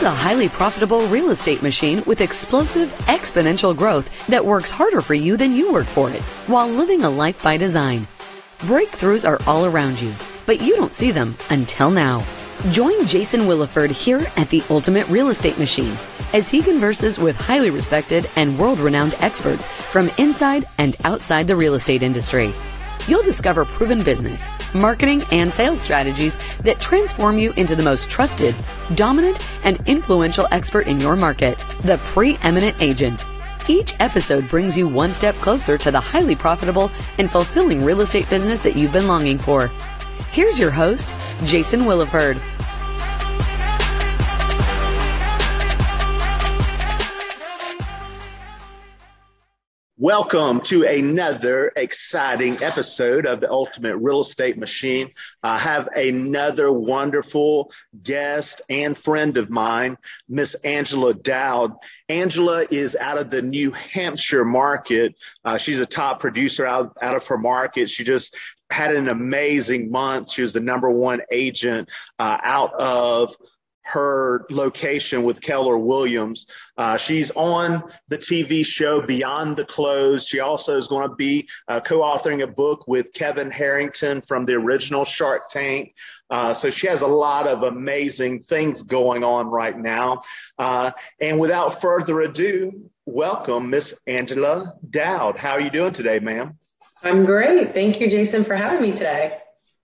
Build a highly profitable real estate machine with explosive, exponential growth that works harder for you than you work for it while living a life by design. Breakthroughs are all around you, but you don't see them until now. Join Jason Williford here at the Ultimate Real Estate Machine as he converses with highly respected and world renowned experts from inside and outside the real estate industry. You'll discover proven business, marketing, and sales strategies that transform you into the most trusted, dominant, and influential expert in your market, the preeminent agent. Each episode brings you one step closer to the highly profitable and fulfilling real estate business that you've been longing for. Here's your host, Jason Williford. Welcome to another exciting episode of the Ultimate Real Estate Machine. I have another wonderful guest and friend of mine, Miss Angela Dowd. Angela is out of the New Hampshire market. Uh, she's a top producer out, out of her market. She just had an amazing month. She was the number one agent uh, out of her location with Keller Williams. Uh, she's on the TV show Beyond the Close. She also is going to be uh, co authoring a book with Kevin Harrington from the original Shark Tank. Uh, so she has a lot of amazing things going on right now. Uh, and without further ado, welcome Miss Angela Dowd. How are you doing today, ma'am? I'm great. Thank you, Jason, for having me today.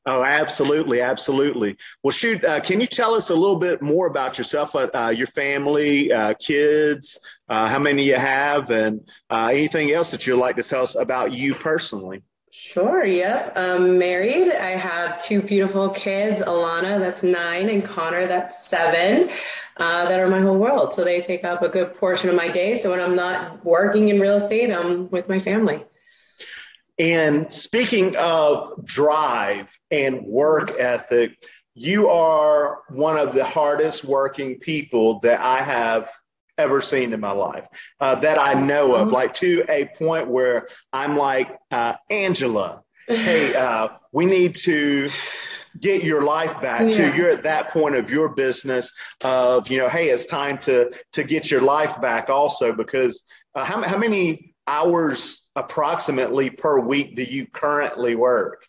Oh, absolutely, absolutely. Well, shoot, uh, can you tell us a little bit more about yourself, uh, uh your family, uh, kids, uh, how many you have, and uh, anything else that you'd like to tell us about you personally? Sure, yep. I'm married. I have two beautiful kids, Alana, that's nine, and Connor, that's seven, that are my whole world. So they take up a good portion of my day. So when I'm not working in real estate, I'm with my family. And speaking of drive and work ethic, you are one of the hardest working people that I have ever seen in my life uh, that I know of, like to a point where I'm like, uh, Angela, hey, uh, we need to get your life back yeah. to you're at that point of your business of you know hey it's time to to get your life back also because uh, how, how many hours approximately per week do you currently work?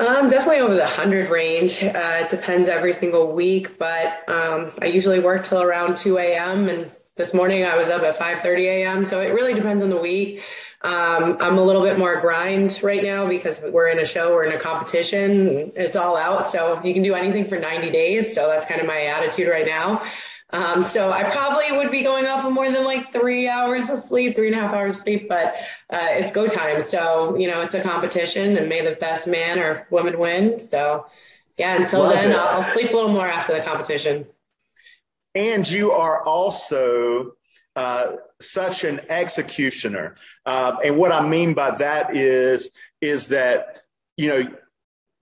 Um, definitely over the 100 range. Uh, it depends every single week, but um, I usually work till around 2 a.m. And this morning I was up at 5:30 a.m. So it really depends on the week. Um, I'm a little bit more grind right now because we're in a show, we're in a competition, it's all out. So you can do anything for 90 days. So that's kind of my attitude right now. Um, so I probably would be going off of more than like three hours of sleep, three and a half hours of sleep, but uh, it's go time. So, you know, it's a competition and may the best man or woman win. So, yeah, until Love then, I'll, I'll, sleep a little more after the competition. And you are also uh, such an executioner. Uh, and what I mean by that is, is that, you know,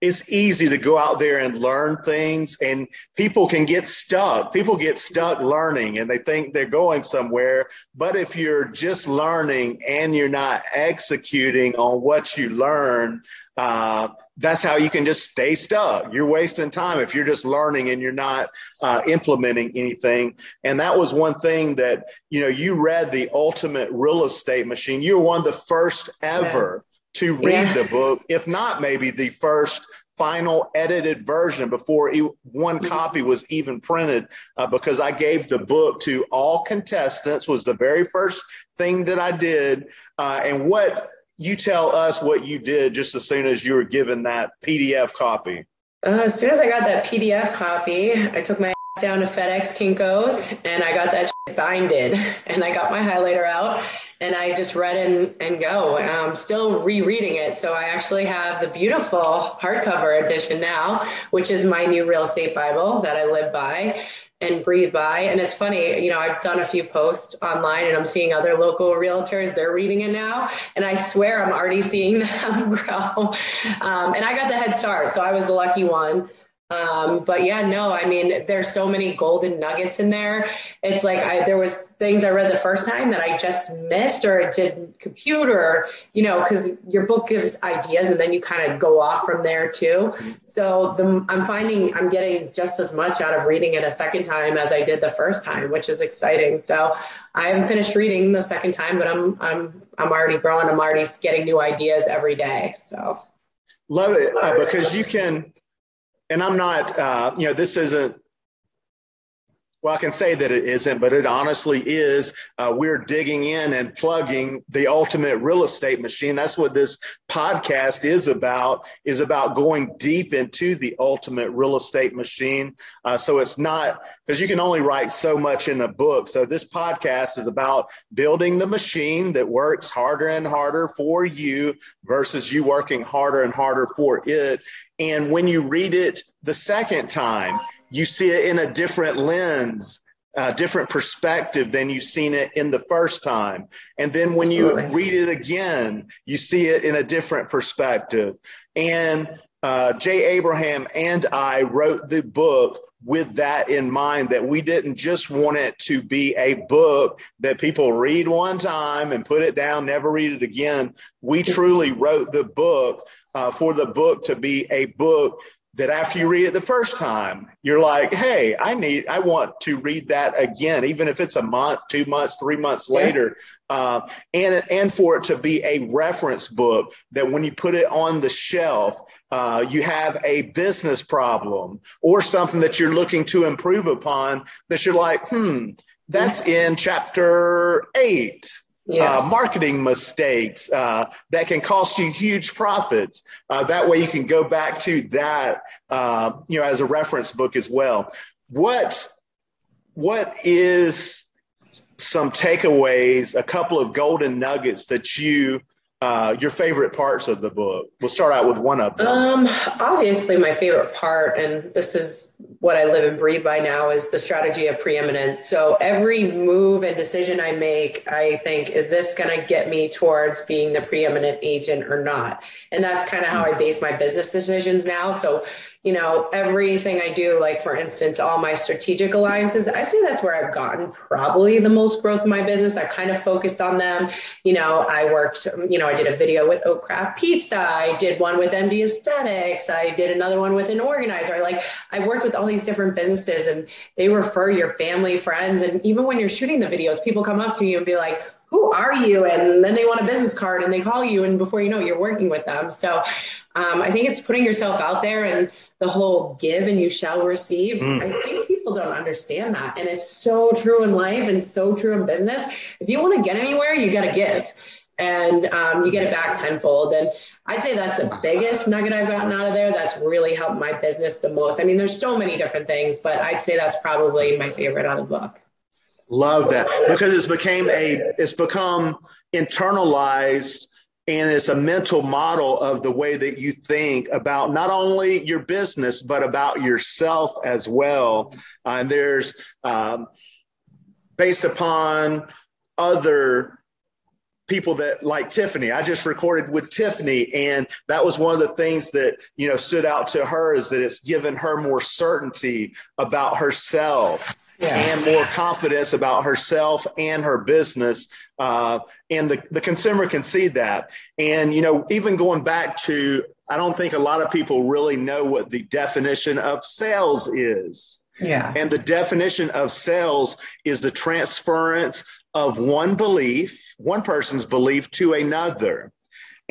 it's easy to go out there and learn things and people can get stuck. People get stuck learning and they think they're going somewhere. But if you're just learning and you're not executing on what you learn uh, that's how you can just stay stuck. You're wasting time if you're just learning and you're not uh, implementing anything. And that was one thing that you know you read the ultimate real estate machine. You were one of the first ever to read yeah. the book, if not maybe the first final edited version before one mm-hmm. copy was even printed uh, because I gave the book to all contestants was the very first thing that I did. Uh, and what you tell us what you did just as soon as you were given that PDF copy. Uh, as soon as I got that PDF copy, I took my down to FedEx Kinkos and I got that binded and I got my highlighter out and I just read and, and go. I'm still rereading it. So I actually have the beautiful hardcover edition now, which is my new real estate Bible that I live by and breathe by. And it's funny, you know, I've done a few posts online and I'm seeing other local realtors, they're reading it now. And I swear I'm already seeing them grow. Um, and I got the head start. So I was the lucky one. Um, but yeah, no, I mean, there's so many golden nuggets in there. It's like I, there was things I read the first time that I just missed or it didn't compute or, you know, cause your book gives ideas and then you kind of go off from there too. So the, I'm finding I'm getting just as much out of reading it a second time as I did the first time, which is exciting. So I haven't finished reading the second time, but I'm, I'm, I'm already growing. I'm already getting new ideas every day. So love it uh, because you can, and I'm not, uh, you know, this isn't well, I can say that it isn't, but it honestly is. Uh, we're digging in and plugging the ultimate real estate machine. That's what this podcast is about, is about going deep into the ultimate real estate machine. Uh, so it's not, because you can only write so much in a book. So this podcast is about building the machine that works harder and harder for you versus you working harder and harder for it. And when you read it the second time, you see it in a different lens, a different perspective than you've seen it in the first time. And then when you read it again, you see it in a different perspective. And uh, Jay Abraham and I wrote the book with that in mind that we didn't just want it to be a book that people read one time and put it down, never read it again. We truly wrote the book uh, for the book to be a book that after you read it the first time, you're like, hey, I need, I want to read that again, even if it's a month, two months, three months later. Uh, and, and for it to be a reference book that when you put it on the shelf, uh, you have a business problem or something that you're looking to improve upon that you're like, hmm, that's in chapter eight yes. uh, marketing mistakes uh, that can cost you huge profits. Uh, that way, you can go back to that, uh, you know, as a reference book as well. What what is some takeaways, a couple of golden nuggets that you uh, your favorite parts of the book? We'll start out with one of them. Um, obviously, my favorite part, and this is what I live and breathe by now, is the strategy of preeminence. So every move and decision I make, I think, is this going to get me towards being the preeminent agent or not? And that's kind of how I base my business decisions now. So you know, everything I do, like for instance, all my strategic alliances, I'd say that's where I've gotten probably the most growth in my business. I kind of focused on them. You know, I worked, you know, I did a video with Oak Craft Pizza. I did one with MD Aesthetics. I did another one with an organizer. Like I worked with all these different businesses and they refer your family, friends. And even when you're shooting the videos, people come up to you and be like, who are you? And then they want a business card and they call you, and before you know, it, you're working with them. So um, I think it's putting yourself out there and the whole give and you shall receive. Mm. I think people don't understand that. And it's so true in life and so true in business. If you want to get anywhere, you got to give and um, you get it back tenfold. And I'd say that's the biggest nugget I've gotten out of there. That's really helped my business the most. I mean, there's so many different things, but I'd say that's probably my favorite out of the book. Love that because it's became a it's become internalized and it's a mental model of the way that you think about not only your business but about yourself as well. Uh, and there's um, based upon other people that like Tiffany. I just recorded with Tiffany, and that was one of the things that you know stood out to her is that it's given her more certainty about herself yeah. and more confidence about herself and her business. Uh, and the, the consumer can see that. And, you know, even going back to, I don't think a lot of people really know what the definition of sales is. Yeah. And the definition of sales is the transference of one belief, one person's belief to another.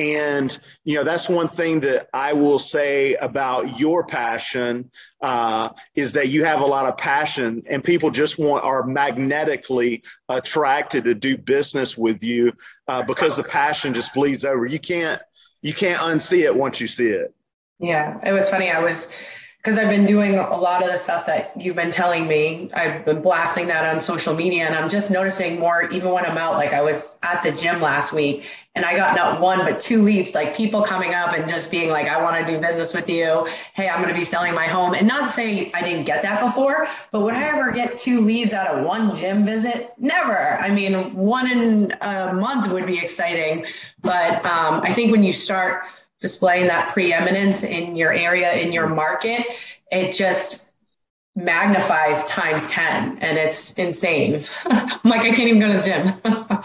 And, you know, that's one thing that I will say about your passion uh, is that you have a lot of passion and people just want are magnetically attracted to do business with you uh, because the passion just bleeds over. You can't, you can't unsee it once you see it. Yeah. It was funny. I was, because I've been doing a lot of the stuff that you've been telling me. I've been blasting that on social media, and I'm just noticing more even when I'm out. Like I was at the gym last week, and I got not one but two leads, like people coming up and just being like, "I want to do business with you. Hey, I'm going to be selling my home." And not say I didn't get that before, but would I ever get two leads out of one gym visit? Never. I mean, one in a month would be exciting, but um, I think when you start displaying that preeminence in your area, in your market, it just magnifies times 10 and it's insane. I'm like, I can't even go to the gym.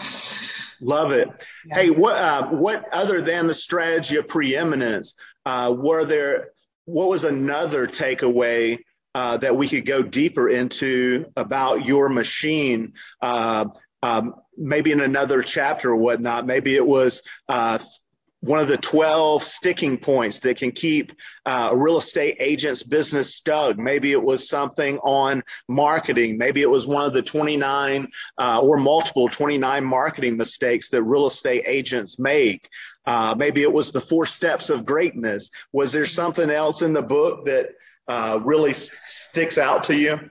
Love it. Yeah. Hey, what uh, what other than the strategy of preeminence, uh, were there? What was another takeaway uh, that we could go deeper into about your machine? Uh, um, maybe in another chapter or whatnot. Maybe it was uh, one of the 12 sticking points that can keep uh, a real estate agent's business stuck. Maybe it was something on marketing. Maybe it was one of the 29 uh, or multiple 29 marketing mistakes that real estate agents make. Uh, maybe it was the four steps of greatness. Was there something else in the book that uh, really s- sticks out to you?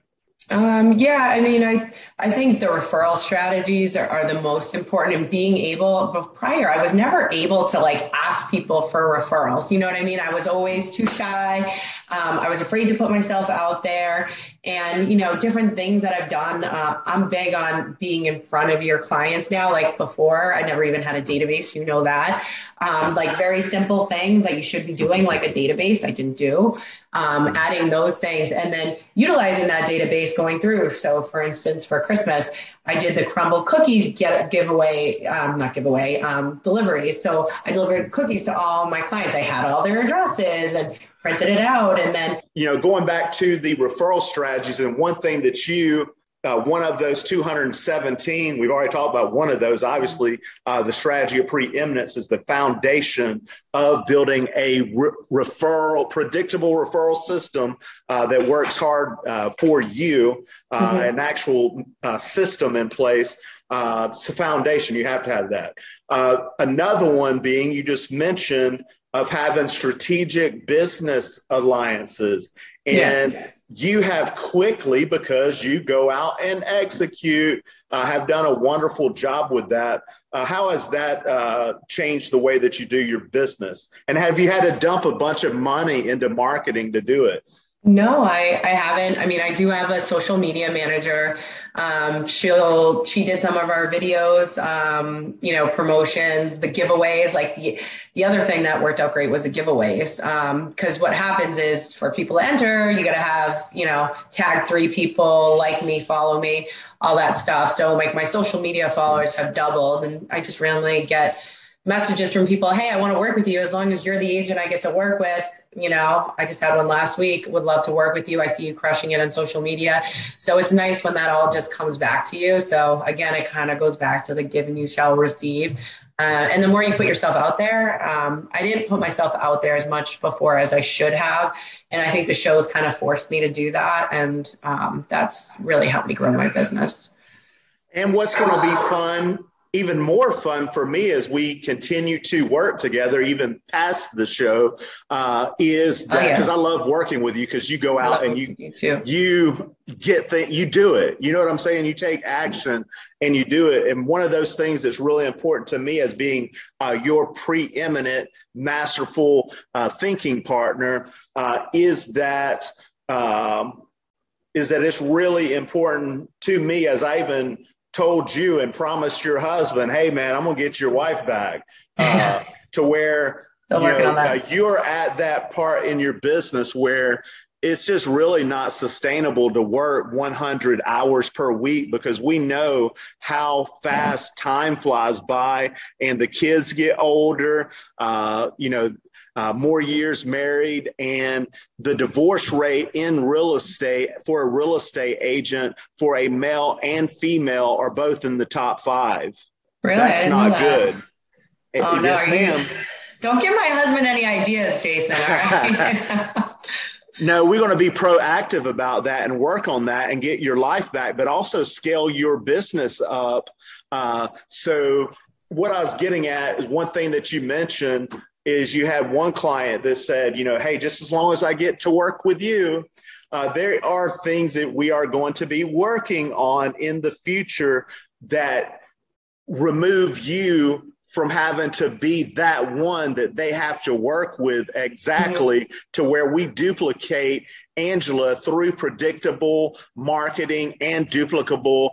Um, yeah, I mean, I I think the referral strategies are, are the most important and being able, but prior, I was never able to like ask people for referrals. You know what I mean? I was always too shy. Um, I was afraid to put myself out there and, you know, different things that I've done. Uh, I'm big on being in front of your clients now. Like before, I never even had a database. You know that. Um, like very simple things that you should be doing, like a database, I didn't do um, adding those things and then utilizing that database going through. So, for instance, for Christmas, I did the Crumbl cookies get giveaway, um, not giveaway, um, deliveries. So I delivered cookies to all my clients. I had all their addresses and printed it out. And then, you know, going back to the referral strategies, and one thing that you uh, one of those 217, we've already talked about one of those. Obviously, uh, the strategy of preeminence is the foundation of building a re- referral, predictable referral system uh, that works hard uh, for you, uh, mm-hmm. an actual uh, system in place. it's a foundation. You have to have that. another one being you just mentioned of having strategic business alliances and yes. you have quickly, because you go out and execute, uh, have done a wonderful job with that. Uh, how has that uh, changed the way that you do your business? And have you had to dump a bunch of money into marketing to do it? No, I, I haven't. I mean, I do have a social media manager. Um, she'll she did some of our videos, um, you know, promotions, the giveaways. Like the the other thing that worked out great was the giveaways. Because um, what happens is for people to enter, you got to have you know tag three people, like me, follow me, all that stuff. So like my social media followers have doubled, and I just randomly get messages from people, hey, I want to work with you as long as you're the agent I get to work with you know i just had one last week. Would love to work with you. I see you crushing it on social media. So it's nice when that all just comes back to you. So again it kind of goes back to the give and you shall receive. Uh, and the more you put yourself out there um, i didn't put myself out there as much before as i should have. And i think the shows kind of forced me to do that. And um, that's really helped me grow my business. And what's going to be fun even more fun for me as we continue to work together, even past the show, uh, is that because oh. I love working with you because you go out and you you, you get things, you do it. You know what I'm saying? You take action and you do it. And one of those things that's really important to me as being uh, your preeminent, masterful uh, thinking partner uh, is that. Um, is that it's really important to me as I even told you and promised your husband, hey, man, I'm going to get your wife back uh, to where you know, you're at that part in your business where it's just really not sustainable to work 100 hours per week because we know how fast time flies by and the kids get older. Uh, you know, uh, more years married, and the divorce rate in real estate for a real estate agent for a male and female are both in the top five. Really? That's not that. good. Oh, yes, no, ma'am. Don't give my husband any ideas, Jason. no, we're going to be proactive about that and work on that and get your life back, but also scale your business up. Uh, so, what I was getting at is one thing that you mentioned is you had one client that said, you know, hey, just as long as I get to work with you, uh, there are things that we are going to be working on in the future that remove you from having to be that one that they have to work with exactly mm-hmm. to where we duplicate Angela through predictable marketing and duplicable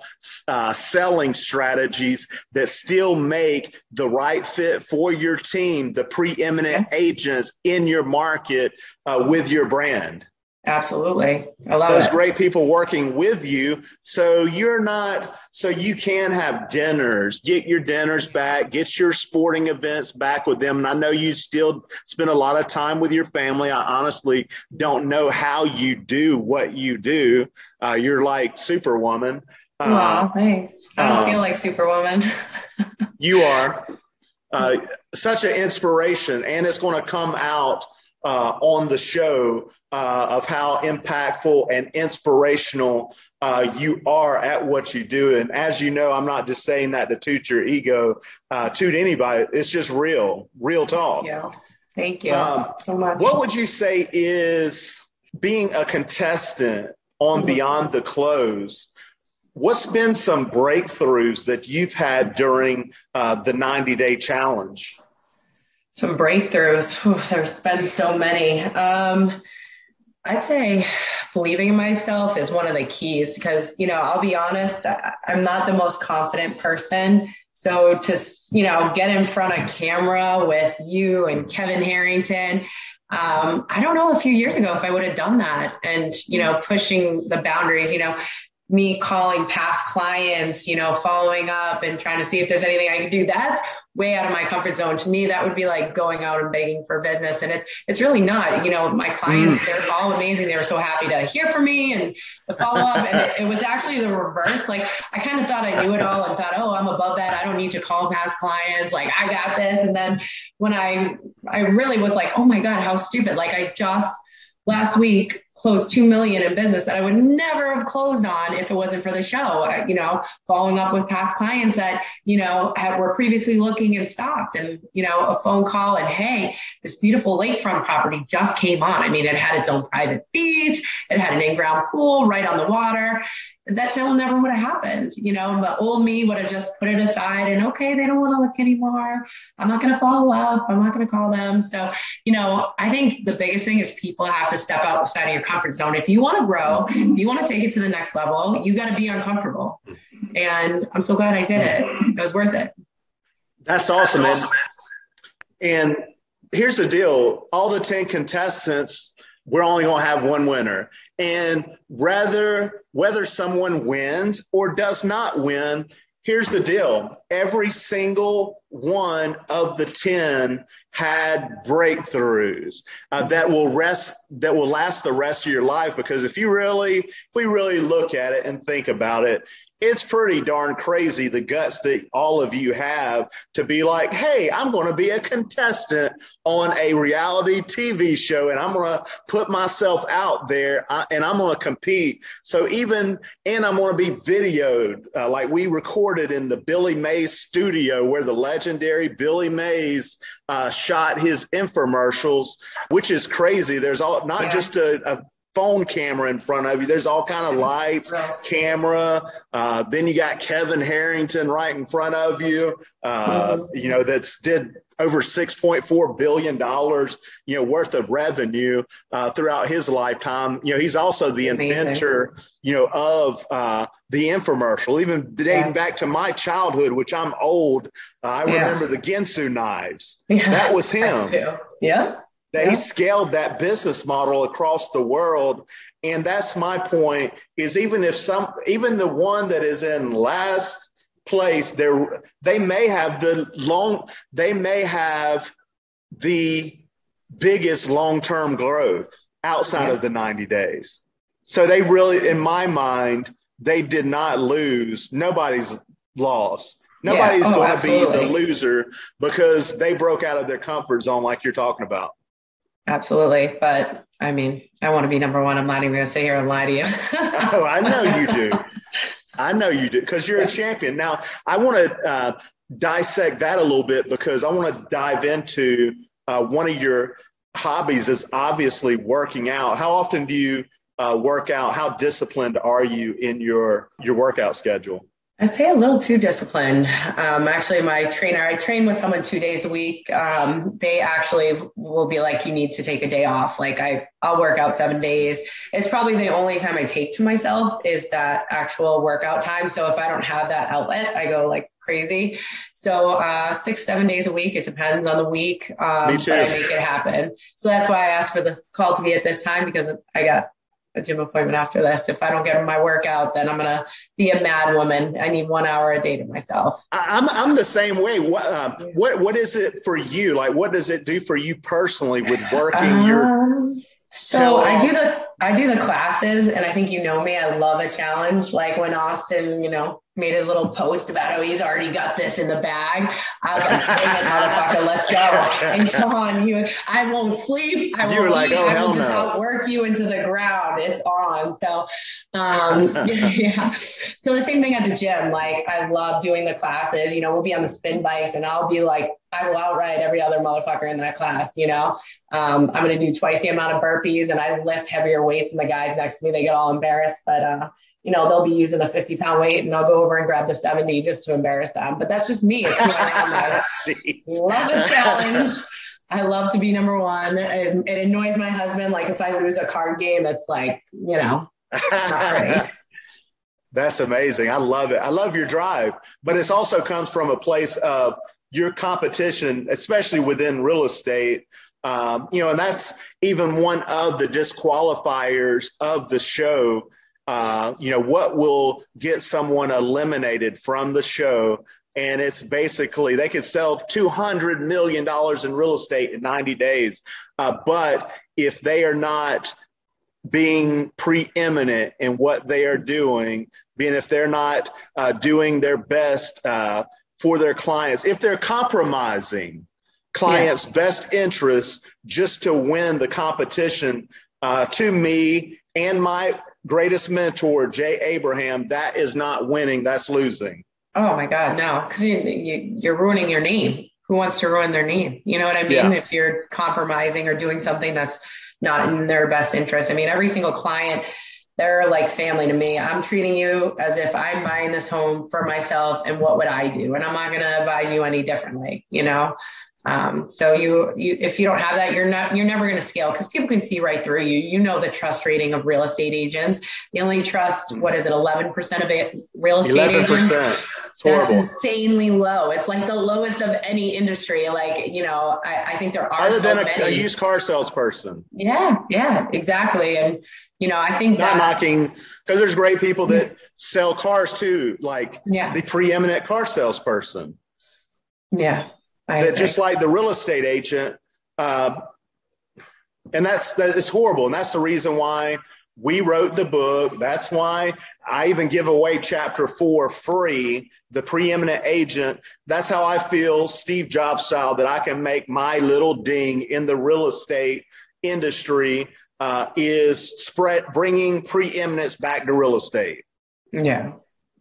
uh, selling strategies that still make the right fit for your team, the preeminent agents in your market uh, with your brand. Absolutely. I love those it. great people working with you. So you're not, so you can have dinners, get your dinners back, get your sporting events back with them. And I know you still spend a lot of time with your family. I honestly don't know how you do what you do. Uh, you're like Superwoman. Uh, wow, thanks. I don't uh, feel like Superwoman. you are uh, such an inspiration, and it's going to come out uh, on the show uh, of how impactful and inspirational uh, you are at what you do. And as you know, I'm not just saying that to toot your ego, uh, toot anybody. It's just real, real talk. Yeah. Thank you um, so much. What would you say is being a contestant on mm-hmm. Beyond the Close? What's been some breakthroughs that you've had during uh, the 90 day challenge? Some breakthroughs. Whew, there's been so many. Um, I'd say believing in myself is one of the keys because, you know, I'll be honest, I'm not the most confident person. So to, you know, get in front of camera with you and Kevin Harrington, um, I don't know a few years ago if I would have done that and, you know, pushing the boundaries, you know, me calling past clients, you know, following up and trying to see if there's anything I can do. That's way out of my comfort zone. To me, that would be like going out and begging for business. And it, it's really not, you know, my clients, mm. they're all amazing. They were so happy to hear from me and the follow up. and it, it, was actually the reverse. Like I kind of thought I knew it all and thought, oh, I'm above that. I don't need to call past clients. Like I got this. And then when I, I really was like, oh my God, how stupid. Like I just last week closed 2 million in business that I would never have closed on if it wasn't for the show. I, you know, following up with past clients that, you know, have, were previously looking and stopped and, you know, a phone call and, Hey, this beautiful lakefront property just came on. I mean, it had its own private beach. It had an in-ground pool right on the water that still never would have happened. You know, But old me would have just put it aside and okay, they don't want to look anymore. I'm not going to follow up. I'm not going to call them. So, you know, I think the biggest thing is people have to step outside of your comfort zone. If you want to grow, if you want to take it to the next level, you got to be uncomfortable. And I'm so glad I did it. It was worth it. That's awesome. And, and here's the deal all the 10 contestants, we're only going to have one winner. And rather, whether someone wins or does not win, here's the deal. Every single one of the 10 had breakthroughs uh, that will rest that will last the rest of your life. Because if you really if we really look at it and think about it it's pretty darn crazy the guts that all of you have to be like, hey, I'm going to be a contestant on a reality TV show and I'm going to put myself out there and I'm going to compete. So, even, and I'm going to be videoed uh, like we recorded in the Billy Mays studio where the legendary Billy Mays uh, shot his infomercials, which is crazy. There's all not yeah. just a, a phone camera in front of you. There's all kind of lights, camera. Uh, then you got Kevin Harrington right in front of you. Uh. You know that's did over 6.4 billion dollars you know worth of revenue uh, throughout his lifetime. You know he's also the Amazing. inventor you know of uh, the infomercial, even dating yeah. back to my childhood, which I'm old. Uh, I yeah. remember the Ginsu knives. Yeah. That was him. Yeah. They yeah. scaled that business model across the world. And that's my point is even if some, even the one that is in last place, there, they may have the long, they may have the biggest long-term growth outside yeah. of the 90 days. So they really, in my mind, they did not lose. Nobody's lost. Nobody's yeah. oh, going to be the loser because they broke out of their comfort zone, like you're talking about. Absolutely. But I mean, I want to be number one. I'm not even going to sit here and lie to you. oh, I know you do. I know you do because you're a champion. Now, I want to uh, dissect that a little bit because I want to dive into uh, one of your hobbies is obviously working out. How often do you uh, work out? How disciplined are you in your your workout schedule? I'd say a little too disciplined. Um, actually, my trainer, I train with someone two days a week. Um, they actually will be like, you need to take a day off. Like I, I'll work out seven days. It's probably the only time I take to myself is that actual workout time. So if I don't have that outlet, I go like crazy. So uh, six, seven days a week. It depends on the week. Um, Me too. But I make it happen. So that's why I asked for the call to be at this time because I got a gym appointment after this. If I don't get my workout, then I'm gonna be a mad woman. I need one hour a day to myself. I'm I'm the same way. What um, what what is it for you? Like, what does it do for you personally with working your? Um, so I do the I do the classes, and I think you know me. I love a challenge. Like when Austin, you know, made his little post about how he's already got this in the bag. I was like, "Bring it, motherfucker, let's go!" And so on. You, I won't sleep. I You were won't like, eat. "Oh, I hell will just no." outwork you into the ground. It's on. So, um, yeah. So the same thing at the gym. Like I love doing the classes. You know, we'll be on the spin bikes, and I'll be like, I will outride every other motherfucker in that class. You know, um, I'm going to do twice the amount of burpees, and I lift heavier weights, and the guys next to me they get all embarrassed, but. uh you know, they'll be using the 50 pound weight and I'll go over and grab the 70 just to embarrass them. But that's just me. It's who I am. Love a challenge. I love to be number one. It, it annoys my husband. Like if I lose a card game, it's like, you know. That's amazing. I love it. I love your drive, but it also comes from a place of your competition, especially within real estate. Um, you know, and that's even one of the disqualifiers of the show. Uh, you know, what will get someone eliminated from the show? And it's basically they could sell $200 million in real estate in 90 days. Uh, but if they are not being preeminent in what they are doing, being if they're not uh, doing their best uh, for their clients, if they're compromising clients' best interests just to win the competition, uh, to me and my greatest mentor, Jay Abraham, that is not winning, that's losing. Oh my God, no, because you, you, you're ruining your name. Who wants to ruin their name? You know what I mean? Yeah. If you're compromising or doing something that's not in their best interest. I mean, every single client, they're like family to me. I'm treating you as if I'm buying this home for myself and what would I do? And I'm not going to advise you any differently, you know? Um, so you, you, if you don't have that, you're not, you're never going to scale because people can see right through you. You know the trust rating of real estate agents. They only trust what is it, 11% of it, real estate Eleven agents. percent. It's That's insanely low. It's like the lowest of any industry. Like, you know, I, I think there are Other so than a, many. a used car salesperson, yeah, yeah, exactly. And you know, I think not that's knocking because there's great people that sell cars too, like yeah, the preeminent car salesperson. yeah. I that just like the real estate agent, uh, and that's that is horrible, and that's the reason why we wrote the book. That's why I even give away chapter four free. The preeminent agent. That's how I feel, Steve Jobs style, that I can make my little ding in the real estate industry uh, is spread bringing preeminence back to real estate. yeah.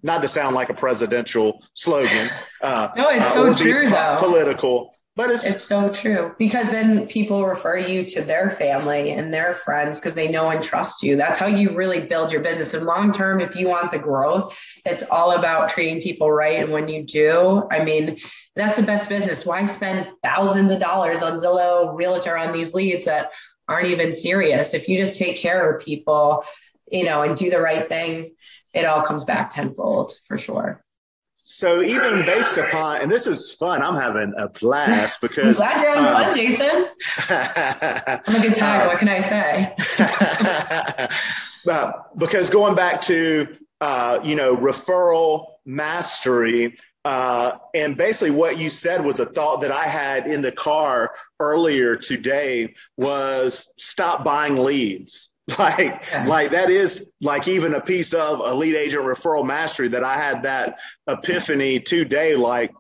Not to sound like a presidential slogan. Uh, No, it's uh, so true, po- though. Political, but it's, It's so true because then people refer you to their family and their friends because they know and trust you. That's how you really build your business. And long term, if you want the growth, it's all about treating people right. And when you do, I mean, that's the best business. Why spend thousands of dollars on Zillow, Realtor on these leads that aren't even serious? If you just take care of people, you know, and do the right thing, it all comes back tenfold for sure. So even based upon, and this is fun, I'm having a blast I'm because glad you're having uh, fun, Jason. I'm a good time. what can I say? uh, because going back to uh, you know referral mastery, uh, and basically what you said was a thought that I had in the car earlier today was stop buying leads. Like, Yeah. like that is like even a piece of elite agent referral mastery that I had that epiphany today. Like,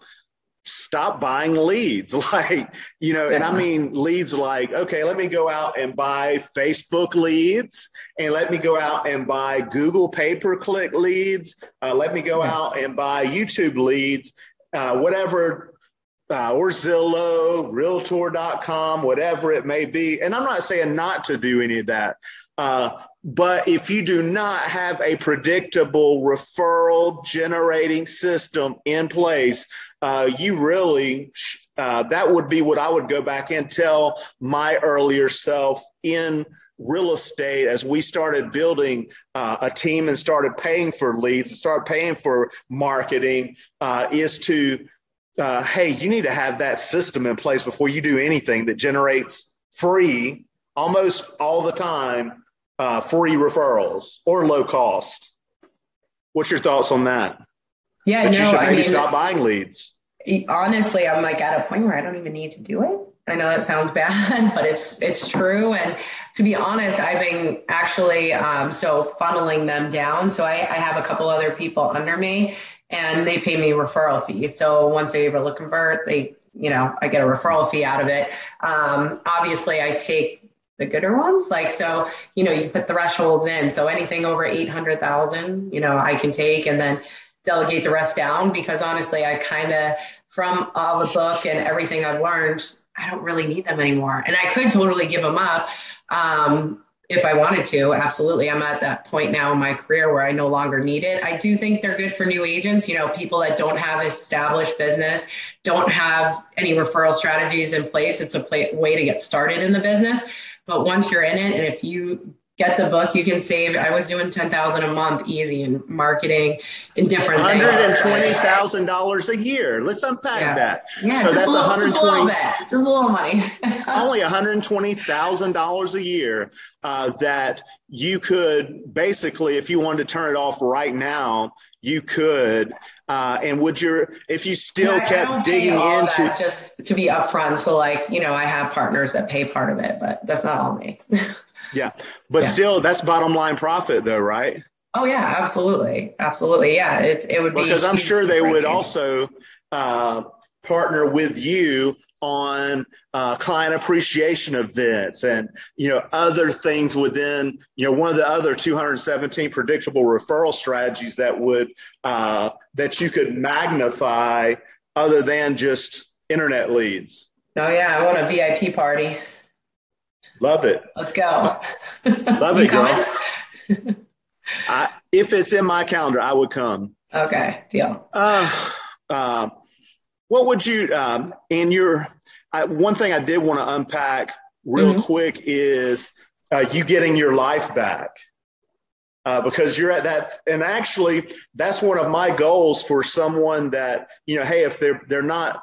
stop buying leads. Like, you know, and I mean leads like, okay, let me go out and buy Facebook leads and let me go out and buy Google pay per click leads. Uh, let me go Yeah. out and buy YouTube leads, uh, whatever, uh, or Zillow, realtor.com, whatever it may be. And I'm not saying not to do any of that. Uh, but if you do not have a predictable referral generating system in place, uh, you really, uh, that would be what I would go back and tell my earlier self in real estate as we started building uh, a team and started paying for leads and started paying for marketing uh, is to uh, hey you need to have that system in place before you do anything that generates free almost all the time uh, free referrals or low cost what's your thoughts on that yeah that no, you should maybe I mean, stop buying leads honestly i'm like at a point where i don't even need to do it I know that sounds bad, but it's it's true. And to be honest, I've been actually um, so funneling them down. So I, I have a couple other people under me, and they pay me referral fees. So once they're able to convert, they you know I get a referral fee out of it. Um, obviously, I take the gooder ones. Like so, you know, you put thresholds in. So anything over eight hundred thousand, you know, I can take, and then delegate the rest down because honestly, I kind of from all the book and everything I've learned, I don't really need them anymore. And I could totally give them up um, if I wanted to. Absolutely. I'm at that point now in my career where I no longer need it. I do think they're good for new agents, you know, people that don't have established business, don't have any referral strategies in place. It's a play, way to get started in the business. But once you're in it, and if you get the book you can save i was doing 10000 a month easy in marketing in different $120000 a year. Let's unpack yeah. that. Yeah, so that's 120 just a little bit just a little money. Only $120000 a year uh, that you could basically if you wanted to turn it off right now you could uh, and would your if you still yeah, kept digging into just to be upfront so like you know i have partners that pay part of it but that's not all me Yeah. But yeah. still, that's bottom line profit, though, right? Oh, yeah, absolutely. Absolutely. Yeah. It, it would be. Because I'm sure they would also uh, partner with you on uh, client appreciation events and you know other things within you know one of the other 217 predictable referral strategies that would uh, that you could magnify other than just internet leads oh yeah i want a vip party Love it. Let's go. Love it, girl. I, if it's in my calendar, I would come. Okay, deal. Uh, uh, what would you, um, in your, I, one thing I did want to unpack real mm-hmm. quick is uh, you getting your life back. Uh, because you're at that, and actually, that's one of my goals for someone that you know. Hey, if they're they're not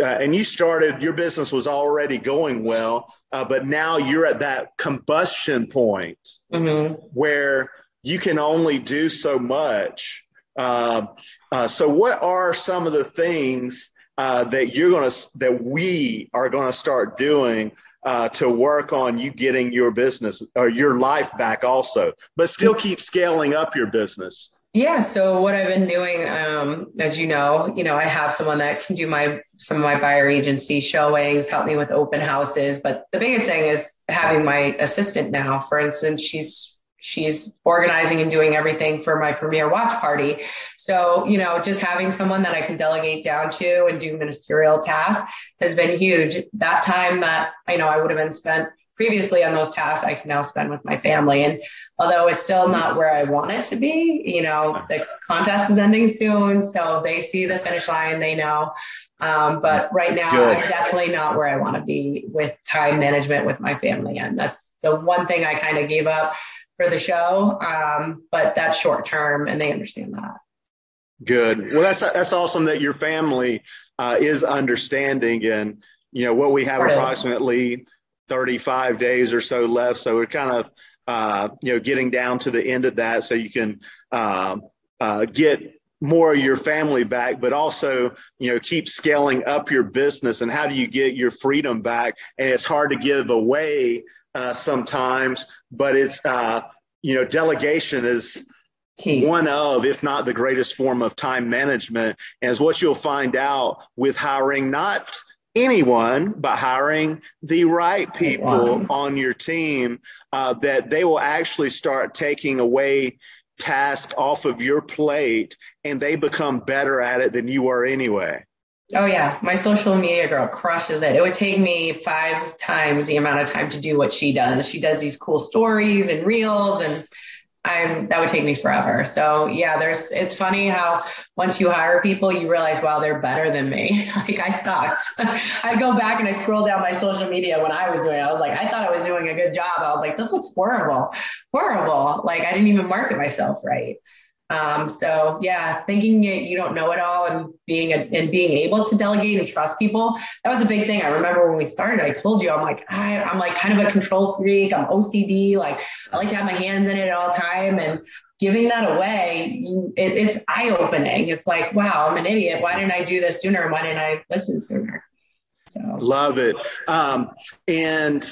uh, and you started your business was already going well uh, but now you're at that combustion point mm-hmm. where you can only do so much uh, uh so what are some of the things uh, that you're going to that we are going to start doing uh, to work on you getting your business or your life back also but still keep scaling up your business yeah. So what I've been doing, um, as you know, you know, I have someone that can do my some of my buyer agency showings, help me with open houses. But the biggest thing is having my assistant now. For instance, she's she's organizing and doing everything for my premiere watch party. So, you know, just having someone that I can delegate down to and do ministerial tasks has been huge. That time that I know I would have been spent previously on those tasks I can now spend with my family. And although it's still not where I want it to be, you know, the contest is ending soon. So they see the finish line, they know. Um, but right now, Good. I'm definitely not where I want to be with time management with my family. And that's the one thing I kind of gave up for the show. Um, but that's short term, and they understand that. Good. Well, that's that's awesome that your family uh, is understanding, and you know what we have approximately 35 days or so left. So we're kind of, uh, you know, getting down to the end of that so you can uh, uh, get more of your family back, but also, you know, keep scaling up your business. And how do you get your freedom back? And it's hard to give away uh, sometimes, but it's, uh, you know, delegation is Key. one of, if not the greatest form of time management. And is what you'll find out with hiring not – anyone but hiring the right people wow. on your team uh, that they will actually start taking away tasks off of your plate and they become better at it than you were anyway. Oh yeah, my social media girl crushes it. It would take me five times the amount of time to do what she does. She does these cool stories and reels and I'm that would take me forever. So yeah, there's it's funny how once you hire people, you realize, wow, they're better than me. like I sucked. I go back and I scroll down my social media when I was doing it. I was like, I thought I was doing a good job. I was like, this looks horrible, horrible. Like I didn't even market myself right. Um, so yeah, thinking you don't know it all and being a, and being able to delegate and trust people that was a big thing. I remember when we started, I told you I'm like I, am like kind of a control freak. I'm OCD. Like I like to have my hands in it at all time and giving that away. It, it's eye opening. It's like wow, I'm an idiot. Why didn't I do this sooner? Why didn't I listen sooner? So love it. Um, and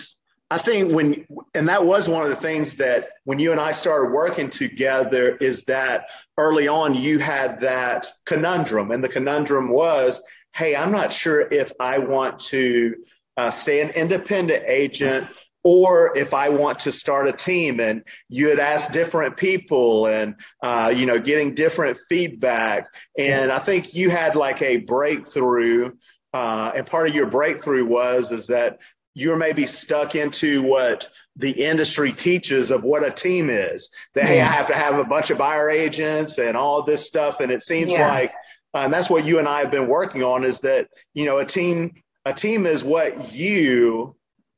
I think when, and that was one of the things that when you and I started working together is that early on you had that conundrum. And the conundrum was, hey, I'm not sure if I want to uh, stay an independent agent or if I want to start a team. And you had asked different people and, uh, you know, getting different feedback. And yes. I think you had like a breakthrough. Uh, and part of your breakthrough was is that you're maybe stuck into what the industry teaches of what a team is. That hey, I have to have a bunch of buyer agents and all this stuff, and it seems yeah. like, and that's what you and I have been working on is that you know a team a team is what you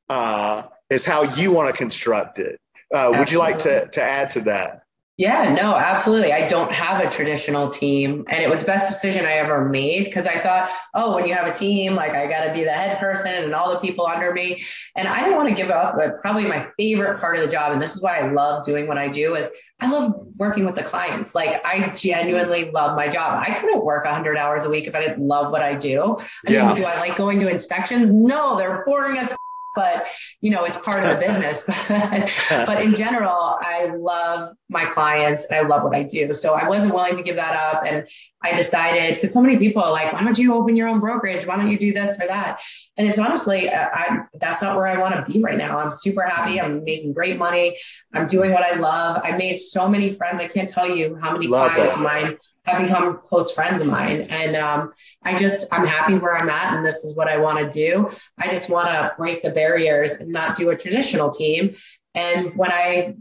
uh, is how you want to construct it. Uh, would you like to to add to that? Yeah, no, absolutely. I don't have a traditional team. And it was the best decision I ever made because I thought, oh, when you have a team, like I got to be the head person and all the people under me. And I didn't want to give up, but probably my favorite part of the job, and this is why I love doing what I do, is I love working with the clients. Like I genuinely love my job. I couldn't work 100 hours a week if I didn't love what I do. I yeah. mean, do I like going to inspections? No, they're boring as but you know it's part of the business but, but in general i love my clients and i love what i do. So i wasn't willing to give that up and i decided because so many people are like why don't you open your own brokerage? Why don't you do this or that? And it's honestly i that's not where i want to be right now. I'm super happy. I'm making great money. I'm doing what i love. I made so many friends. I can't tell you how many love clients of mine have become close friends of mine. And um, I just, I'm happy where I'm at, and this is what I want to do. I just want to break the barriers and not do a traditional team. And when I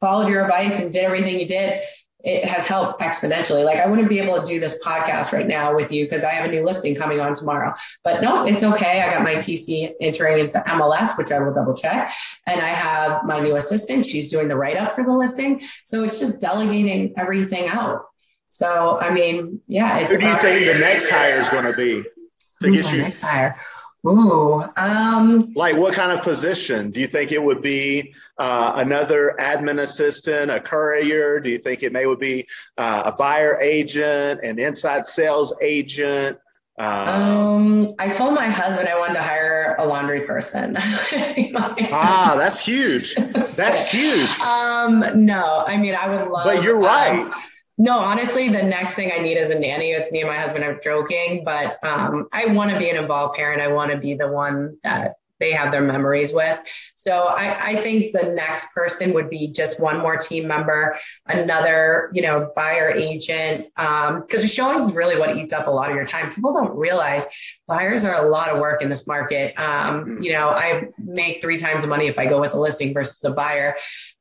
followed your advice and did everything you did, it has helped exponentially. Like I wouldn't be able to do this podcast right now with you because I have a new listing coming on tomorrow. But no, it's okay. I got my TC entering into MLS, which I will double check. And I have my new assistant. She's doing the write up for the listing. So it's just delegating everything out. So, I mean, yeah. Who do you think the next hire is going to be to get you? Next hire. Ooh, um, like what kind of position? Do you think it would be uh, another admin assistant, a courier? Do you think it may would be uh, a buyer agent, an inside sales agent? Uh, um, I told my husband I wanted to hire a laundry person. ah, that's huge. That's huge. Um, no, I mean I would love. But you're right. Um, no, honestly, the next thing I need is a nanny. It's me and my husband are joking, but um, I want to be an involved parent. I want to be the one that they have their memories with. So I, I think the next person would be just one more team member, another, you know, buyer agent. Um, because the showing is really what eats up a lot of your time. People don't realize buyers are a lot of work in this market. Um, you know, I make three times the money if I go with a listing versus a buyer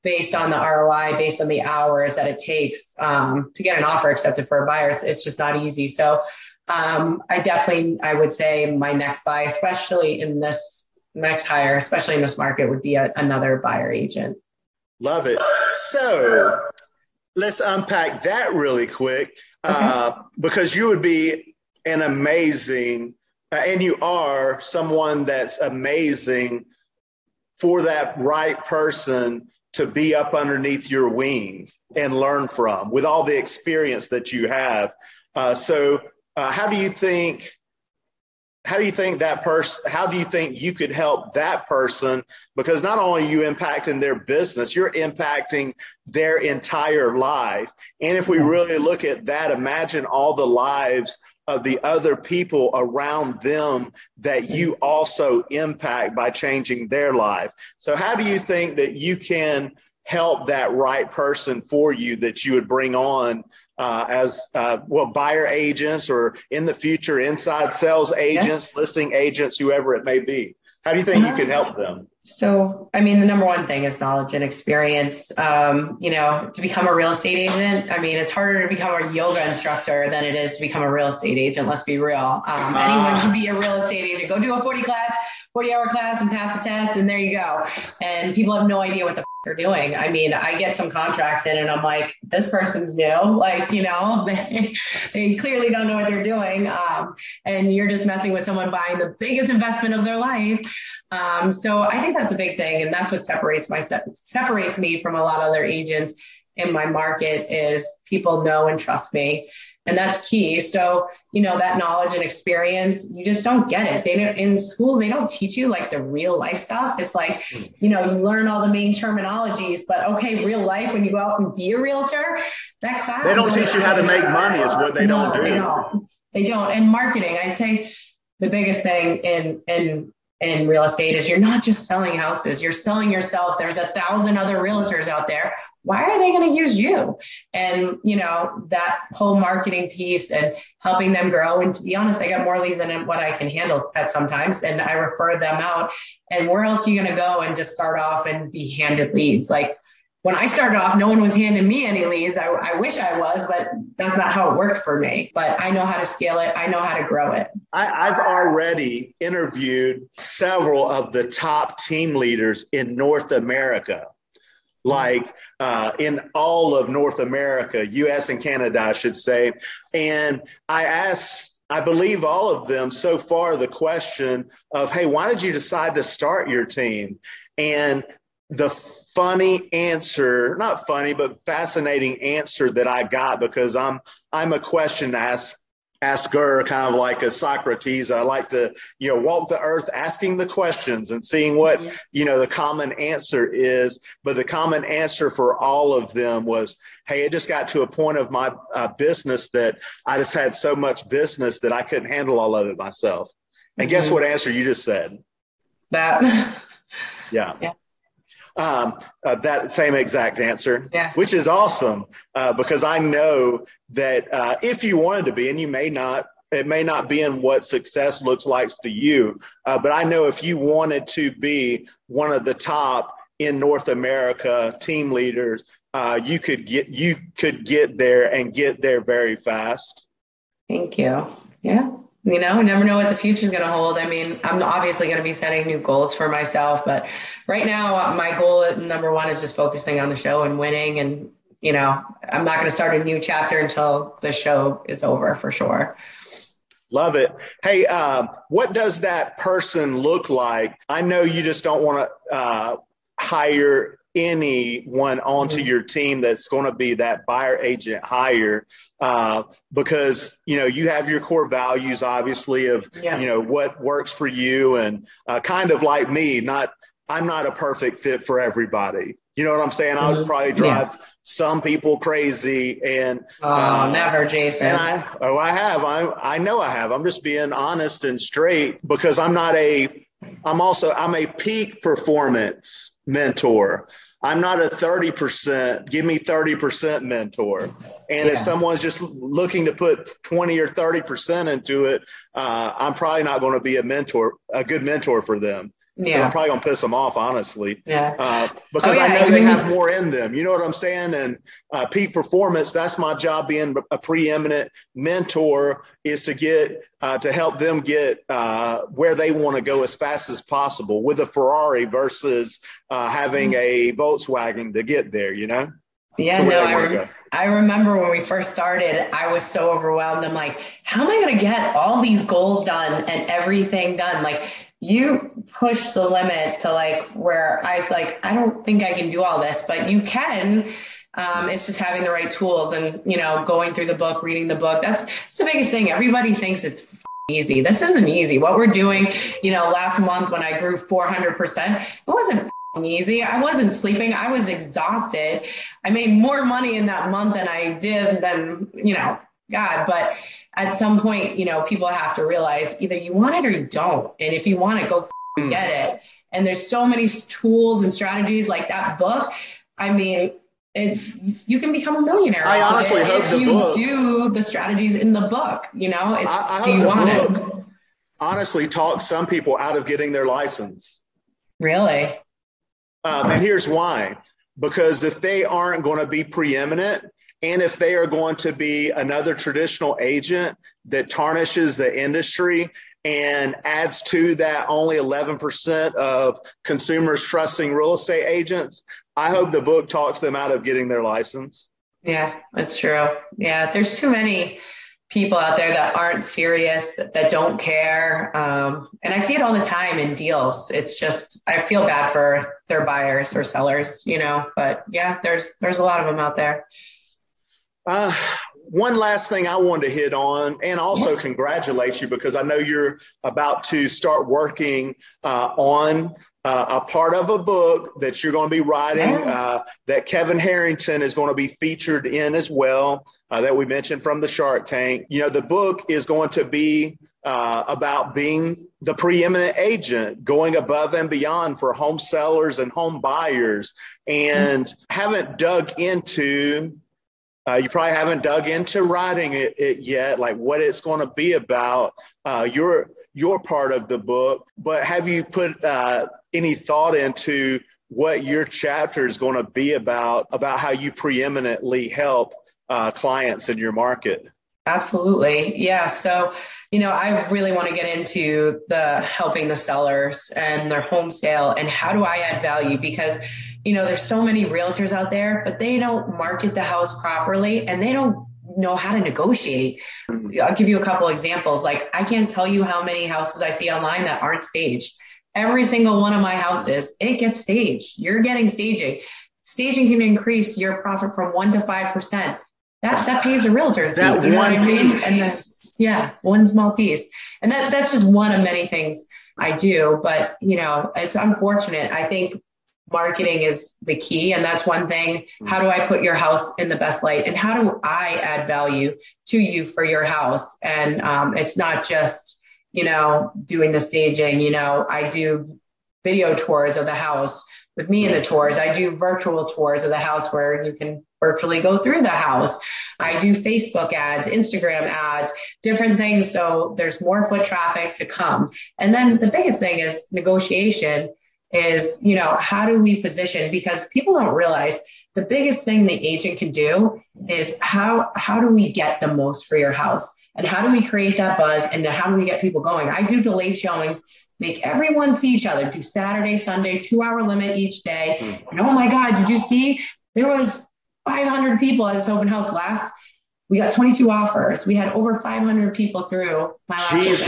based on the ROI, based on the hours that it takes um, to get an offer accepted for a buyer. It's, it's just not easy. So um, I definitely, I would say my next buy, especially in this next hire, especially in this market, would be a, another buyer agent. Love it. So let's unpack that really quick uh, okay. because you would be an amazing, uh, and you are someone that's amazing for that right person to be up underneath your wing and learn from with all the experience that you have. Uh, so, uh, how do you think? How do you think that person? How do you think you could help that person? Because not only are you impacting their business, you're impacting their entire life. And if we really look at that, imagine all the lives of the other people around them that you also impact by changing their life. So, how do you think that you can help that right person for you that you would bring on uh, as uh, well buyer agents or in the future inside sales agents, yeah. listing agents, whoever it may be? How do you think you can help them? So, I mean, the number one thing is knowledge and experience. Um, you know, to become a real estate agent, I mean, it's harder to become a yoga instructor than it is to become a real estate agent. Let's be real. Um, uh, anyone can be a real estate agent. Go do a 40 class, 40 hour class and pass the test, and there you go. And people have no idea what the they're doing. I mean, I get some contracts in and I'm like, this person's new. Like, you know, they, they clearly don't know what they're doing. Um, and you're just messing with someone buying the biggest investment of their life. Um, so I think that's a big thing. And that's what separates my separates me from a lot of other agents in my market is people know and trust me and that's key. So you know that knowledge and experience you just don't get it. They don't in school they don't teach you like the real life stuff. It's like you know you learn all the main terminologies but okay real life when you go out and be a realtor that class they don't teach you how to make money is what they no, don't do. they don't. They don't. And marketing i'd say the biggest thing in in in real estate is you're not just selling houses, you're selling yourself. There's a thousand other realtors out there. Why are they going to use you? And, you know, that whole marketing piece and helping them grow. And to be honest, I got more leads than what I can handle at sometimes. And I refer them out. And where else are you going to go and just start off and be handed leads? Like, when I started off, no one was handing me any leads. I, I, wish I was, but that's not how it worked for me. But I know how to scale it. I know how to grow it. I, have already interviewed several of the top team leaders in North America, like uh, in all of North America, US and Canada, I should say. And I asked, I believe all of them so far the question of, hey, why did you decide to start your team? And the funny answer, not funny, but fascinating answer that I got because I'm I'm a question ask asker, kind of like a Socrates. I like to, you know, walk the earth asking the questions and seeing what, you know, the common answer is. But the common answer for all of them was, hey, it just got to a point of my uh, business that I just had so much business that I couldn't handle all of it myself. And mm-hmm. guess what answer you just said? That. yeah. yeah um, uh, that same exact answer, yeah. which is awesome uh, because I know that uh, if you wanted to be, and you may not, it may not be in what success looks like to you, uh, but I know if you wanted to be one of the top in North America team leaders, uh, you could get you could get there and get there very fast. Thank you. Yeah you know never know what the future is going to hold. I mean i'm obviously going to be setting new goals for myself but right now uh, my goal number one is just focusing on the show and winning and you know i'm not going to start a new chapter until the show is over for sure. Love it. Hey uh, what does that person look like? I know you just don't want to uh, hire anyone onto mm-hmm. your team that's going to be that buyer agent hire uh, because you know you have your core values obviously of yeah. you know what works for you and uh, kind of like me not i'm not a perfect fit for everybody you know what i'm saying i would mm-hmm. probably drive yeah. some people crazy and oh uh, never jason and i oh i have i i know i have i'm just being honest and straight because i'm not a i'm also i'm a peak performance mentor I'm not a 30%, give me 30% mentor. And yeah. if someone's just looking to put 20 or 30% into it, uh, I'm probably not going to be a mentor, a good mentor for them. Yeah. I'm probably gonna piss them off, honestly. Yeah. Uh, because oh, yeah. I know they have more in them. You know what I'm saying? And uh, peak performance. That's my job. Being a preeminent mentor is to get uh, to help them get uh, where they want to go as fast as possible with a Ferrari versus uh, having mm-hmm. a Volkswagen to get there. You know. Yeah, no, I, rem- I remember when we first started, I was so overwhelmed. I'm like, how am I going to get all these goals done and everything done? Like, you push the limit to like where I was like, I don't think I can do all this, but you can. Um, it's just having the right tools and you know going through the book, reading the book. That's, that's the biggest thing. Everybody thinks it's easy. This isn't easy. What we're doing, you know, last month when I grew 400%, it wasn't easy. I wasn't sleeping. I was exhausted. I made more money in that month than I did than, you know, God. But at some point, you know, people have to realize either you want it or you don't. And if you want it, go mm. get it. And there's so many tools and strategies like that book. I mean, if you can become a millionaire. I honestly if hope you book. do the strategies in the book. You know, it's I, I do you want it? honestly talk some people out of getting their license. Really? Um, and here's why because if they aren't going to be preeminent, and if they are going to be another traditional agent that tarnishes the industry and adds to that only 11% of consumers trusting real estate agents, I hope the book talks them out of getting their license. Yeah, that's true. Yeah, there's too many people out there that aren't serious, that, that don't care. Um, and I see it all the time in deals. It's just, I feel bad for their buyers or sellers, you know, but yeah, there's, there's a lot of them out there. Uh, one last thing I wanted to hit on, and also congratulate you because I know you're about to start working uh, on uh, a part of a book that you're going to be writing uh, that Kevin Harrington is going to be featured in as well, uh, that we mentioned from the Shark Tank. You know, the book is going to be uh, about being the preeminent agent, going above and beyond for home sellers and home buyers, and mm-hmm. haven't dug into uh, you probably haven't dug into writing it, it yet, like what it's going to be about. Uh, your your part of the book, but have you put uh, any thought into what your chapter is going to be about? About how you preeminently help uh, clients in your market? Absolutely. Yeah. So, you know, I really want to get into the helping the sellers and their home sale and how do I add value because you know, there's so many realtors out there, but they don't market the house properly and they don't know how to negotiate. I'll give you a couple examples. Like I can't tell you how many houses I see online that aren't staged. Every single one of my houses, it gets staged. You're getting staging. Staging can increase your profit from one to five percent. That that pays the realtor. That you one piece. And then, yeah, one small piece. And that that's just one of many things I do. But you know, it's unfortunate. I think marketing is the key. And that's one thing how do i put your house in the best light? And how do i add value to you for your house? And um, it's not just you know doing the staging. You know i do video tours of the house with me in the tours. I do virtual tours of the house where you can virtually go through the house. I do facebook ads instagram ads different things. So there's more foot traffic to come. And then the biggest thing is negotiation is, you know, how do we position? Because people don't realize the biggest thing the agent can do is how how do we get the most for your house? And how do we create that buzz and how do we get people going? I do delayed showings, make everyone see each other, do Saturday, Sunday, two hour limit each day. Hmm. And oh my God, did you see? There was 500 people at this open house last we got 22 offers. We had over 500 people through my last Jeez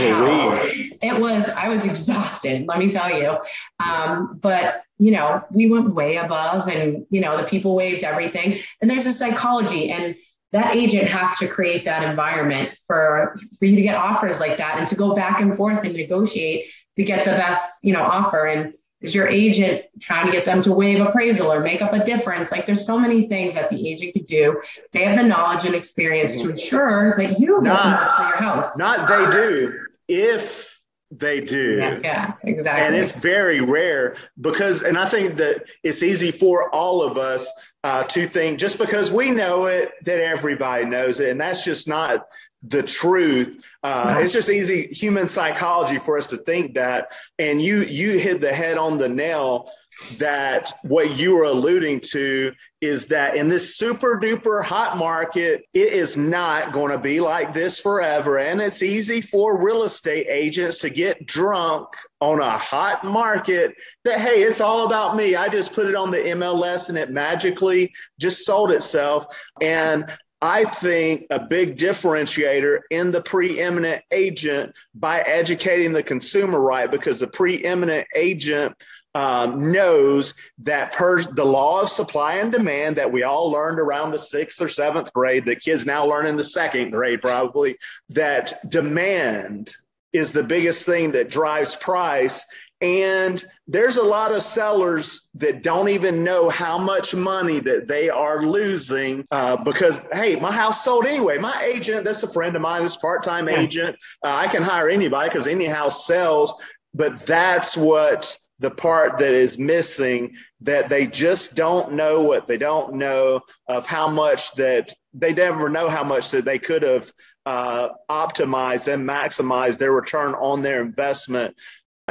It was, I was exhausted, let me tell you. Um, but, you know, we went way above and, you know, the people waived everything. And there's a psychology and that agent has to create that environment for, for you to get offers like that and to go back and forth and negotiate to get the best, you know, offer. And, is your agent trying to get them to waive appraisal or make up a difference? Like there's so many things that the agent could do. They have the knowledge and experience to ensure that you not, for your house. Not they do. If they do. Yeah, yeah, exactly. And it's very rare because, and I think that it's easy for all of us uh, to think just because we know it, that everybody knows it. And that's just not the truth. Uh, it's just easy human psychology for us to think that. And you you hit the head on the nail that what you were alluding to is that in this super duper hot market, it is not going to be like this forever. And it's easy for real estate agents to get drunk on a hot market that, hey, it's all about me. I just put it on the MLS and it magically just sold itself. And I think a big differentiator in the preeminent agent by educating the consumer right, because the preeminent agent um, knows that per the law of supply and demand that we all learned around the sixth or seventh grade, that kids now learn in the second grade probably, that demand is the biggest thing that drives price. And there's a lot of sellers that don't even know how much money that they are losing uh, because, hey, my house sold anyway. My agent, that's a friend of mine, this part-time yeah. agent. Uh, I can hire anybody because any house sells. But that's what the part that is missing that they just don't know what they don't know of how much that they never know how much that they could have uh, optimize and maximize their return on their investment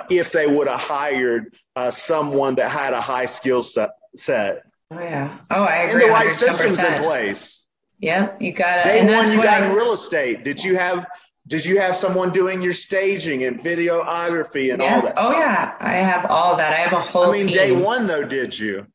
if they would have hired uh, someone that had a high skill set. Oh yeah. Oh, I agree. And the right 110%. systems in place. Yeah, you got it. Day one, you got I, in real estate. Did you have did you have someone doing your staging and videography and yes. all that? Oh yeah, I have all that. I have a whole. I mean, team. day one though, did you?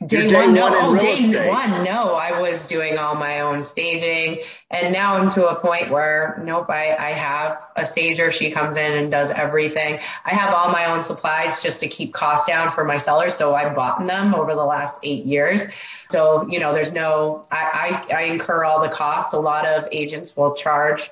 Day, day one, no. oh, day estate. one, no. I was doing all my own staging, and now I'm to a point where nope. I I have a stager. She comes in and does everything. I have all my own supplies just to keep costs down for my sellers. So I've bought them over the last eight years. So you know, there's no. I I, I incur all the costs. A lot of agents will charge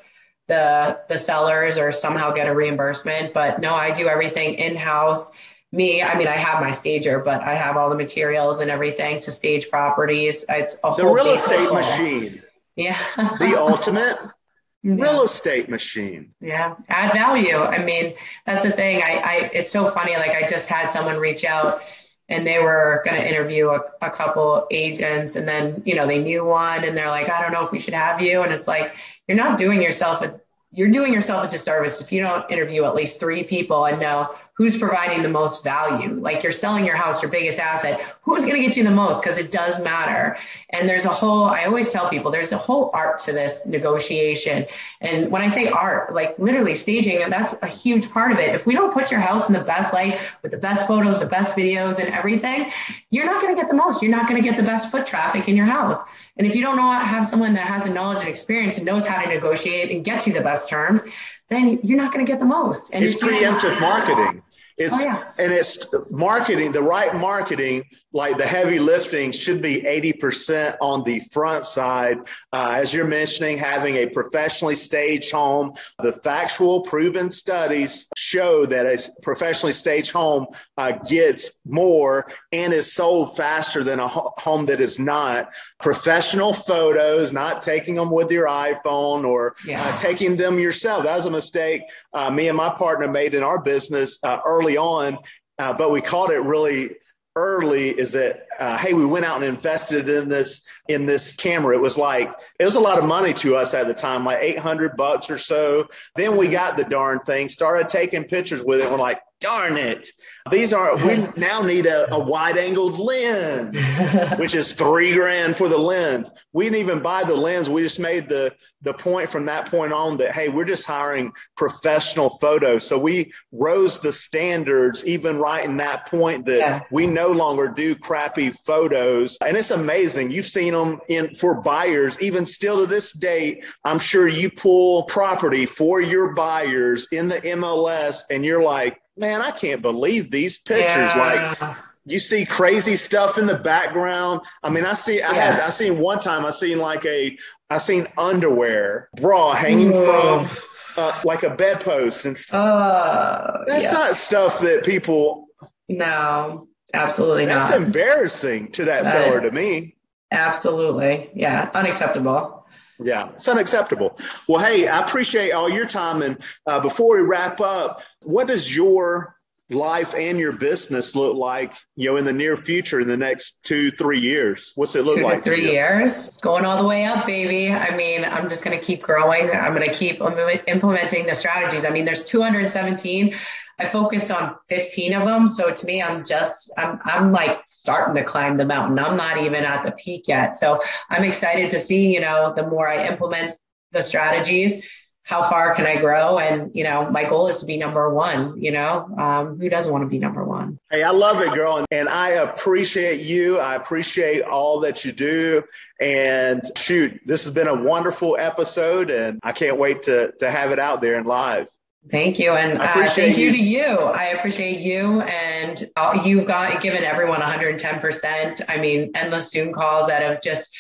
the the sellers or somehow get a reimbursement. But no, I do everything in house. Me, I mean, I have my stager, but I have all the materials and everything to stage properties. It's a the real estate machine. Yeah, the ultimate yeah. real estate machine. Yeah, add value. I mean, that's the thing. I, I, it's so funny. Like I just had someone reach out and they were going to interview a, a couple agents and then you know they knew one and they're like i don't know if we should have you and it's like you're not doing yourself a you're doing yourself a disservice if you don't interview at least three people and know who's providing the most value. Like you're selling your house, your biggest asset. Who's going to get you the most? Because it does matter. And there's a whole, I always tell people there's a whole art to this negotiation. And when I say art, like literally staging, and that's a huge part of it. If we don't put your house in the best light with the best photos, the best videos, and everything, you're not going to get the most. You're not going to get the best foot traffic in your house. And if you don't know have someone that has the knowledge and experience and knows how to negotiate and get you the best terms, then you're not going to get the most. And it's preemptive marketing. It's oh, yeah. and it's marketing, the right marketing, like the heavy lifting should be 80% on the front side. Uh, as you're mentioning, having a professionally staged home, the factual proven studies show that a professionally staged home uh, gets more and is sold faster than a ho- home that is not. Professional photos, not taking them with your iPhone or yeah. uh, taking them yourself. That was a mistake uh, me and my partner made in our business uh, early on, uh, but we caught it really early is that uh, hey we went out and invested in this in this camera. It was like it was a lot of money to us at the time like 800 bucks or so. Then we got the darn thing started taking pictures with it. We're like darn it. These are we now need a, a wide angled lens which is three grand for the lens. We didn't even buy the lens. We just made the the point from that point on that hey we're just hiring professional photos. So we rose the standards even right in that point that yeah. we no longer do crappy photos and it's amazing you've seen them in for buyers even still to this date. i'm sure you pull property for your buyers in the mls and you're like man i can't believe these pictures yeah. like you see crazy stuff in the background. I mean, I see, I yeah. had, I seen one time, I seen like a, I seen underwear, bra hanging Whoa. from uh, like a bedpost and stuff. Uh, That's yeah. not stuff that people. No, absolutely That's not. That's embarrassing to that, that seller to me. Absolutely. Yeah. Unacceptable. Yeah, it's unacceptable. Well, hey, I appreciate all your time. And uh, before we wrap up, what does your life and your business look like, you know, in the near future, in the next two, three years? What's it look two like? three years. It's going all the way up, baby. I mean, I'm just going to keep growing. I'm going to keep implementing the strategies. I mean, there's 217. I focused on 15 of them. So to me, I'm just, I'm, I'm like starting to climb the mountain. I'm not even at the peak yet. So I'm excited to see, you know, the more I implement the strategies, how far can I grow? And, you know, my goal is to be number one, you know, um, who doesn't want to be number one? Hey, I love it, girl. And I appreciate you. I appreciate all that you do. And shoot, this has been a wonderful episode and I can't wait to, to have it out there and live. Thank you. And uh, thank you. you. to you. I appreciate you. And uh, you've got given everyone 110%. I mean, endless Zoom calls that have just,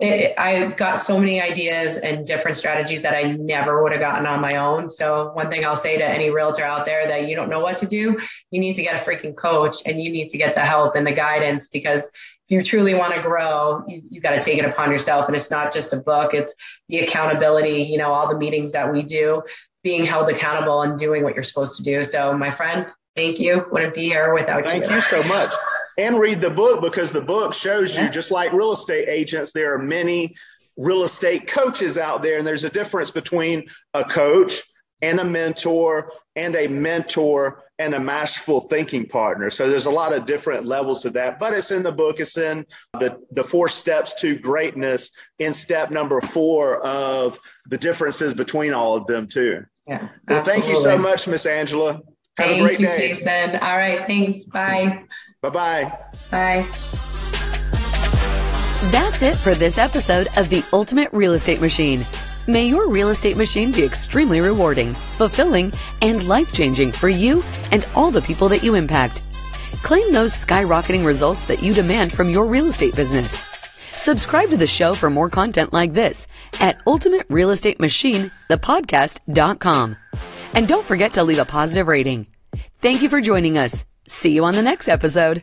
it, I got so many ideas and different strategies that I never would have gotten on my own. So one thing I'll say to any realtor out there that you don't know what to do, you need to get a freaking coach and you need to get the help and the guidance because if you truly want to grow, you, you got to take it upon yourself. And it's not just a book, it's the accountability, you know, all the meetings that we do, being held accountable and doing what you're supposed to do. So my friend, thank you. Wouldn't be here without thank you. Thank you so much and read the book because the book shows you, just like real estate agents, there are many real estate coaches out there, and there's a difference between a coach and a mentor and a mentor and a masterful thinking partner. So there's a lot of different levels of that, but it's in the book. It's in the, the four steps to greatness in step number four of the differences between all of them too. Yeah. Well, thank you so much, Miss Angela. Have thank a great you, day. Jason. All right. Thanks. Bye. Bye-bye. Bye. That's it for this episode of The Ultimate Real Estate Machine. May your real estate machine be extremely rewarding, fulfilling, and life changing for you and all the people that you impact. Claim those skyrocketing results that you demand from your real estate business. Subscribe to the show for more content like this at ultimate real estate machine ultimaterealestatemachine.thepodcast.com. And don't forget to leave a positive rating. Thank you for joining us. See you on the next episode.